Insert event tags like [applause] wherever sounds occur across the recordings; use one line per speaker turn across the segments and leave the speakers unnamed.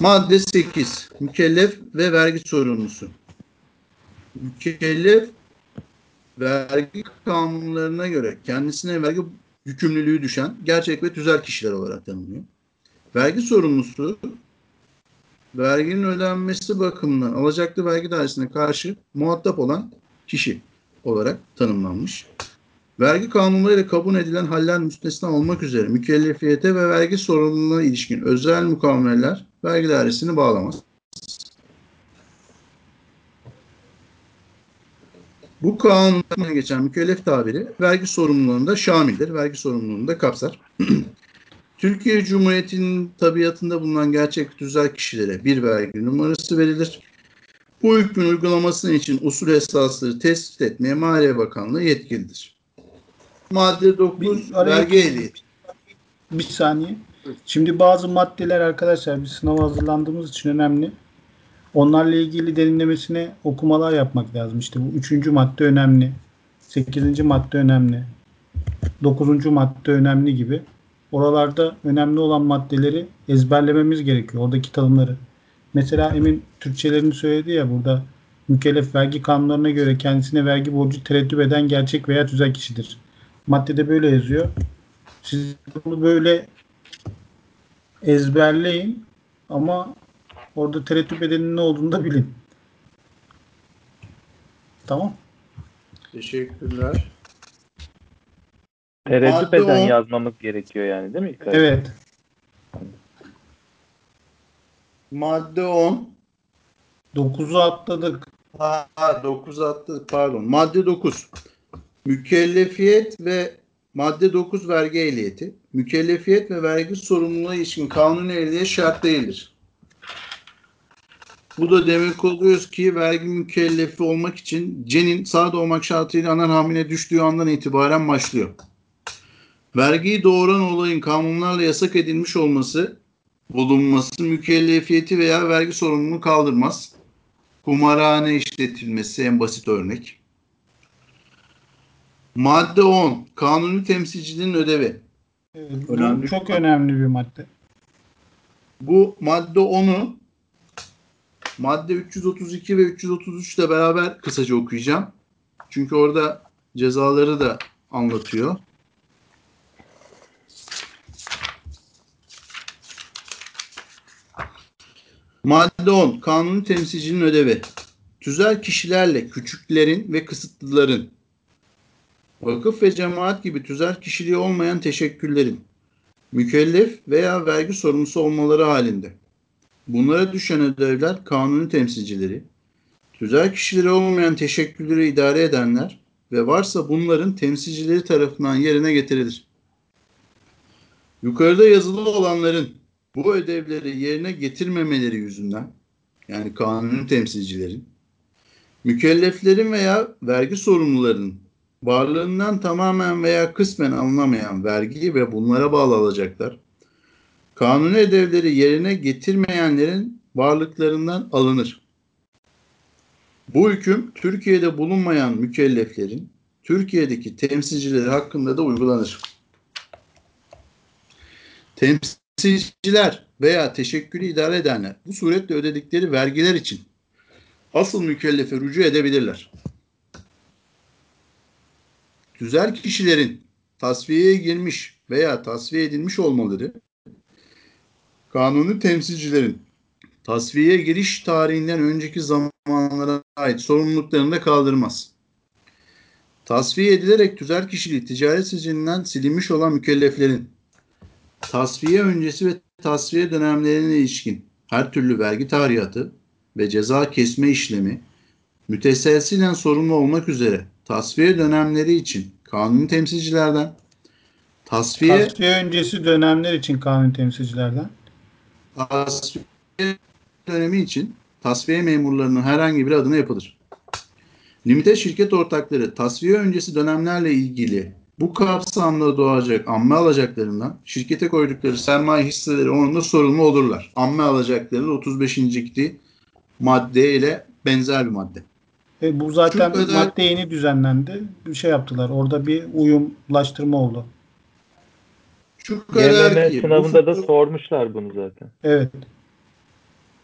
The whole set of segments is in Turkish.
Madde 8. Mükellef ve vergi sorumlusu. Mükellef vergi kanunlarına göre kendisine vergi yükümlülüğü düşen gerçek ve tüzel kişiler olarak tanımlıyor. Vergi sorumlusu verginin ödenmesi bakımından alacaklı vergi dairesine karşı muhatap olan kişi olarak tanımlanmış. Vergi kanunlarıyla kabul edilen haller müstesna olmak üzere mükellefiyete ve vergi sorumluluğuna ilişkin özel mukavemeler vergi dairesini bağlamaz. Bu kanundan geçen mükellef tabiri vergi sorumluluğunda şamildir, vergi sorumluluğunda kapsar. [clears throat] Türkiye Cumhuriyeti'nin tabiatında bulunan gerçek tüzel kişilere bir vergi numarası verilir. Bu hükmün uygulaması için usul esasları tespit etmeye Maliye Bakanlığı yetkilidir. Madde 9
Bir araya-
vergi ehliyeti.
Bir saniye. Şimdi bazı maddeler arkadaşlar biz sınava hazırlandığımız için önemli. Onlarla ilgili derinlemesine okumalar yapmak lazım. İşte bu üçüncü madde önemli. Sekizinci madde önemli. Dokuzuncu madde önemli gibi. Oralarda önemli olan maddeleri ezberlememiz gerekiyor. Oradaki tanımları. Mesela Emin Türkçelerini söyledi ya burada mükellef vergi kanunlarına göre kendisine vergi borcu tereddüt eden gerçek veya tüzel kişidir. Maddede böyle yazıyor. Siz bunu böyle ezberleyin ama orada tereddüt edenin ne olduğunu da bilin. Tamam.
Teşekkürler.
Tereddüt
Madde
eden
on.
yazmamız gerekiyor yani değil mi? İlkay?
Evet.
Madde 10.
9'u atladık.
Ha, 9 attı pardon. Madde 9. Mükellefiyet ve madde 9 vergi ehliyeti. Mükellefiyet ve vergi sorumluluğuna ilişkin kanuni ehliyet şart değildir. Bu da demek oluyor ki vergi mükellefi olmak için cenin sağ doğmak şartıyla ana hamile düştüğü andan itibaren başlıyor. Vergiyi doğuran olayın kanunlarla yasak edilmiş olması bulunması mükellefiyeti veya vergi sorumluluğunu kaldırmaz. Kumarhane işletilmesi en basit örnek. Madde 10. Kanuni temsilciliğin ödevi.
Evet, bu
Önemli.
çok önemli bir madde.
Bu madde 10'u madde 332 ve 333 ile beraber kısaca okuyacağım. Çünkü orada cezaları da anlatıyor. Madde 10. Kanuni temsilcinin ödevi. Tüzel kişilerle küçüklerin ve kısıtlıların vakıf ve cemaat gibi tüzel kişiliği olmayan teşekküllerin mükellef veya vergi sorumlusu olmaları halinde. Bunlara düşen ödevler kanuni temsilcileri, tüzel kişileri olmayan teşekkülleri idare edenler ve varsa bunların temsilcileri tarafından yerine getirilir. Yukarıda yazılı olanların bu ödevleri yerine getirmemeleri yüzünden yani kanuni temsilcilerin, mükelleflerin veya vergi sorumlularının varlığından tamamen veya kısmen alınamayan vergi ve bunlara bağlı alacaklar, kanuni ödevleri yerine getirmeyenlerin varlıklarından alınır. Bu hüküm Türkiye'de bulunmayan mükelleflerin Türkiye'deki temsilcileri hakkında da uygulanır. Temsilciler veya teşekkülü idare edenler bu suretle ödedikleri vergiler için asıl mükellefe rücu edebilirler. Tüzel kişilerin tasfiyeye girmiş veya tasfiye edilmiş olmaları kanuni temsilcilerin tasfiyeye giriş tarihinden önceki zamanlara ait sorumluluklarını da kaldırmaz. Tasfiye edilerek tüzel kişiliği ticaret sicilinden silinmiş olan mükelleflerin tasfiye öncesi ve tasfiye dönemlerine ilişkin her türlü vergi tarihatı ve ceza kesme işlemi müteselsilen sorumlu olmak üzere tasfiye dönemleri için kanuni temsilcilerden tasfiye
Tasfiye öncesi dönemler için kanun temsilcilerden.
tasfiye dönemi için tasfiye memurlarının herhangi bir adına yapılır. Limite şirket ortakları tasfiye öncesi dönemlerle ilgili bu kapsamda doğacak amme alacaklarından şirkete koydukları sermaye hisseleri onunla sorumlu olurlar. Amme alacakları 35. madde ile benzer bir madde.
E, bu zaten
Çok
madde yeni düzenlendi. Bir şey yaptılar. Orada bir uyumlaştırma oldu.
Şu kadar ki
sınavında da sormuşlar bunu zaten.
Evet.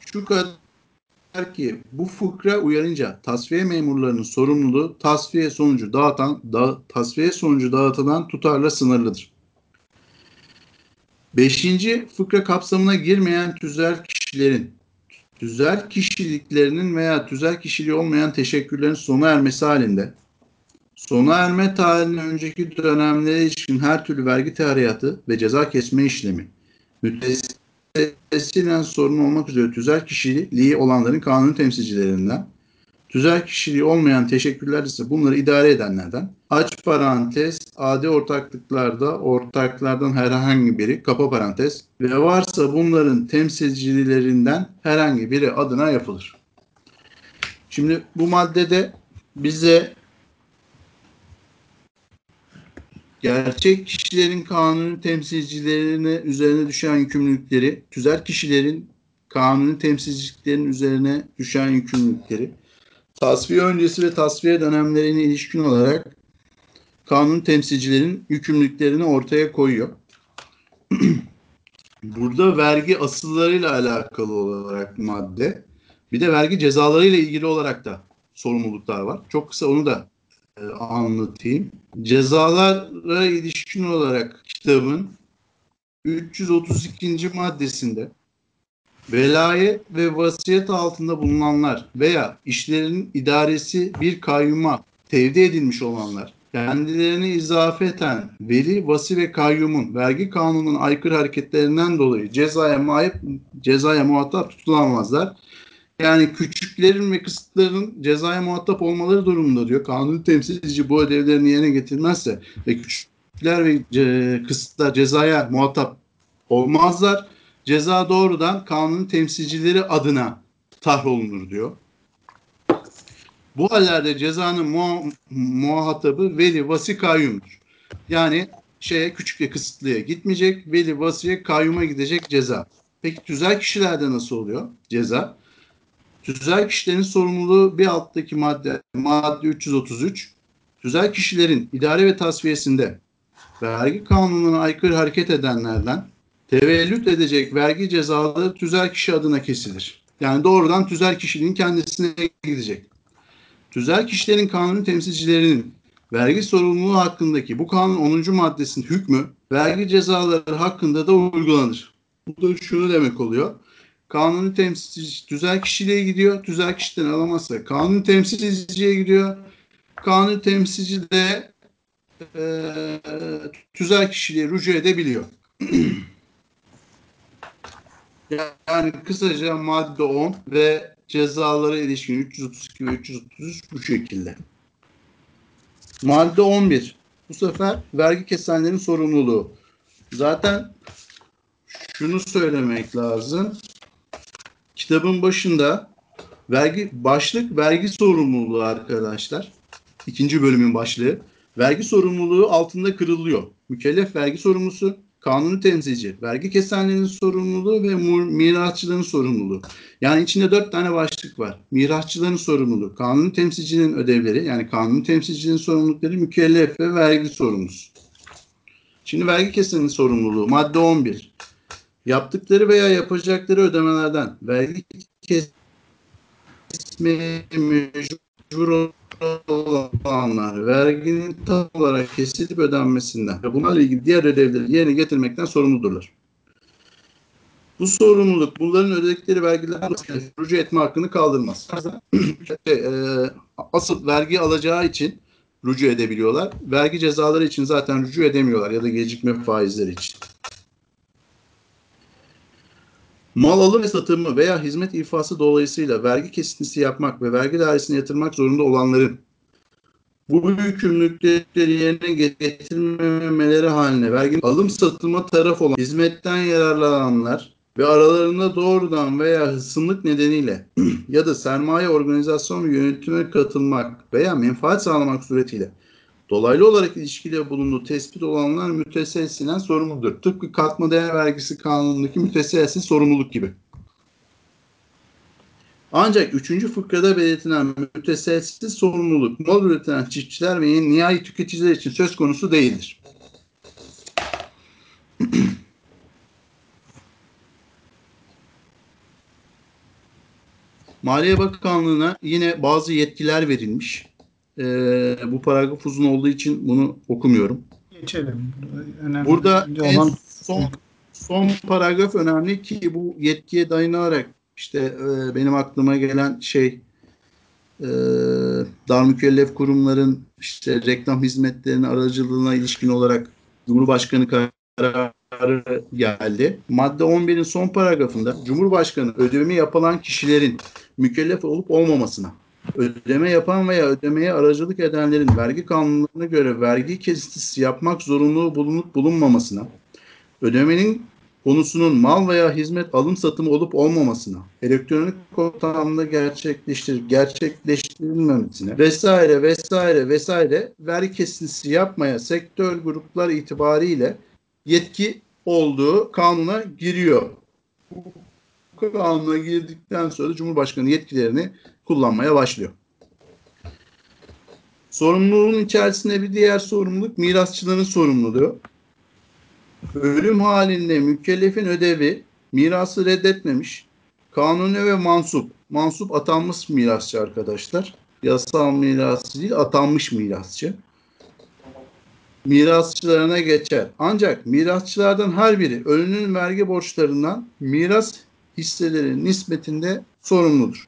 şu kadar ki bu fıkra uyarınca tasfiye memurlarının sorumluluğu tasfiye sonucu dağıtan da, tasfiye sonucu dağıtılan tutarla sınırlıdır. Beşinci fıkra kapsamına girmeyen tüzel kişilerin tüzel kişiliklerinin veya tüzel kişiliği olmayan teşekkürlerin sona ermesi halinde sona erme tarihine önceki dönemlere ilişkin her türlü vergi tarihatı ve ceza kesme işlemi mütesilen sorun olmak üzere tüzel kişiliği olanların kanun temsilcilerinden tüzel kişiliği olmayan teşekkürler ise bunları idare edenlerden aç parantez adi ortaklıklarda ortaklardan herhangi biri kapa parantez ve varsa bunların temsilcilerinden herhangi biri adına yapılır. Şimdi bu maddede bize gerçek kişilerin kanuni temsilcilerine üzerine düşen yükümlülükleri, tüzel kişilerin kanuni temsilciliklerin üzerine düşen yükümlülükleri, tasfiye öncesi ve tasfiye dönemlerine ilişkin olarak kanun temsilcilerin yükümlülüklerini ortaya koyuyor. [clears throat] Burada vergi asıllarıyla alakalı olarak madde, bir de vergi cezalarıyla ilgili olarak da sorumluluklar var. Çok kısa onu da e, anlatayım. Cezalara ilişkin olarak kitabın 332. maddesinde velayet ve vasiyet altında bulunanlar veya işlerinin idaresi bir kayyuma tevdi edilmiş olanlar kendilerine izafeten veli, vasi ve kayyumun vergi kanununun aykırı hareketlerinden dolayı cezaya muayip, cezaya muhatap tutulamazlar. Yani küçüklerin ve kısıtların cezaya muhatap olmaları durumunda diyor. Kanun temsilci bu ödevlerini yerine getirmezse ve küçükler ve ce, kısıtlar cezaya muhatap olmazlar. Ceza doğrudan kanun temsilcileri adına tahrolunur diyor. Bu hallerde cezanın muha, muhatabı veli vasi kayyumdur. Yani şeye küçük ve kısıtlıya gitmeyecek. Veli vasiye kayyuma gidecek ceza. Peki tüzel kişilerde nasıl oluyor ceza? Tüzel kişilerin sorumluluğu bir alttaki madde, madde 333. Tüzel kişilerin idare ve tasfiyesinde vergi kanununa aykırı hareket edenlerden tevellüt edecek vergi cezaları tüzel kişi adına kesilir. Yani doğrudan tüzel kişiliğin kendisine gidecek. Tüzel kişilerin kanuni temsilcilerinin vergi sorumluluğu hakkındaki bu kanun 10. maddesinin hükmü vergi cezaları hakkında da uygulanır. Bu da şunu demek oluyor. Kanuni temsilci tüzel kişiliğe gidiyor. Tüzel kişiden alamazsa kanuni temsilciye gidiyor. Kanuni temsilci de e, tüzel kişiliğe rücu edebiliyor. [clears throat] yani kısaca madde 10 ve cezalara ilişkin 332 ve 333 bu şekilde. Madde 11. Bu sefer vergi kesenlerin sorumluluğu. Zaten şunu söylemek lazım. Kitabın başında vergi başlık vergi sorumluluğu arkadaşlar. İkinci bölümün başlığı. Vergi sorumluluğu altında kırılıyor. Mükellef vergi sorumlusu, kanuni temsilci, vergi kesenlerin sorumluluğu ve mirasçıların sorumluluğu. Yani içinde dört tane başlık var. Mirasçıların sorumluluğu, kanuni temsilcinin ödevleri yani kanuni temsilcinin sorumlulukları, mükellef ve vergi sorumlusu. Şimdi vergi kesenin sorumluluğu madde 11. Yaptıkları veya yapacakları ödemelerden vergi kesmeye mecbur olanlar verginin tam olarak kesilip ödenmesinden ve bunlarla ilgili diğer ödevleri yerine getirmekten sorumludurlar. Bu sorumluluk bunların ödedikleri vergilerden rücu etme hakkını kaldırmaz. [clears throat] Şey, e, asıl vergi alacağı için rücu edebiliyorlar. Vergi cezaları için zaten rücu edemiyorlar ya da gecikme faizleri için. Mal alım ve satımı veya hizmet ifası dolayısıyla vergi kesintisi yapmak ve vergi dairesine yatırmak zorunda olanların bu yükümlülükleri yerine getirmemeleri haline vergi alım satıma taraf olan hizmetten yararlananlar ve aralarında doğrudan veya hısımlık nedeniyle [clears throat] ya da sermaye organizasyon ve yönetime katılmak veya menfaat sağlamak suretiyle dolaylı olarak ilişkili bulunduğu tespit olanlar müteselsilen sorumludur. Tıpkı katma değer vergisi kanunundaki müteselsiz sorumluluk gibi. Ancak üçüncü fıkrada belirtilen müteselsiz sorumluluk mal üreten çiftçiler ve nihai tüketiciler için söz konusu değildir. [clears throat] Maliye Bakanlığı'na yine bazı yetkiler verilmiş. Ee, bu paragraf uzun olduğu için bunu okumuyorum.
Geçelim. Önemli
Burada en
olan
son son paragraf önemli ki bu yetkiye dayanarak işte e, benim aklıma gelen şey e, dar mükellef kurumların işte reklam hizmetlerinin aracılığına ilişkin olarak Cumhurbaşkanı kararı geldi. Madde 11'in son paragrafında Cumhurbaşkanı ödeme yapılan kişilerin mükellef olup olmamasına, ödeme yapan veya ödemeye aracılık edenlerin vergi kanunlarına göre vergi kesintisi yapmak zorunluluğu bulunup bulunmamasına, ödemenin konusunun mal veya hizmet alım satımı olup olmamasına, elektronik ortamda gerçekleştirip gerçekleştirilmemesine vesaire vesaire vesaire vergi kesintisi yapmaya sektör gruplar itibariyle yetki olduğu kanuna giriyor. Kanuna girdikten sonra Cumhurbaşkanı yetkilerini kullanmaya başlıyor. Sorumluluğun içerisinde bir diğer sorumluluk mirasçıların sorumluluğu. Ölüm halinde mükellefin ödevi mirası reddetmemiş. Kanuni ve mansup. Mansup atanmış mirasçı arkadaşlar. Yasal mirasçı değil atanmış mirasçı. Mirasçılarına geçer. Ancak mirasçılardan her biri ölünün vergi borçlarından miras hisseleri nispetinde sorumludur.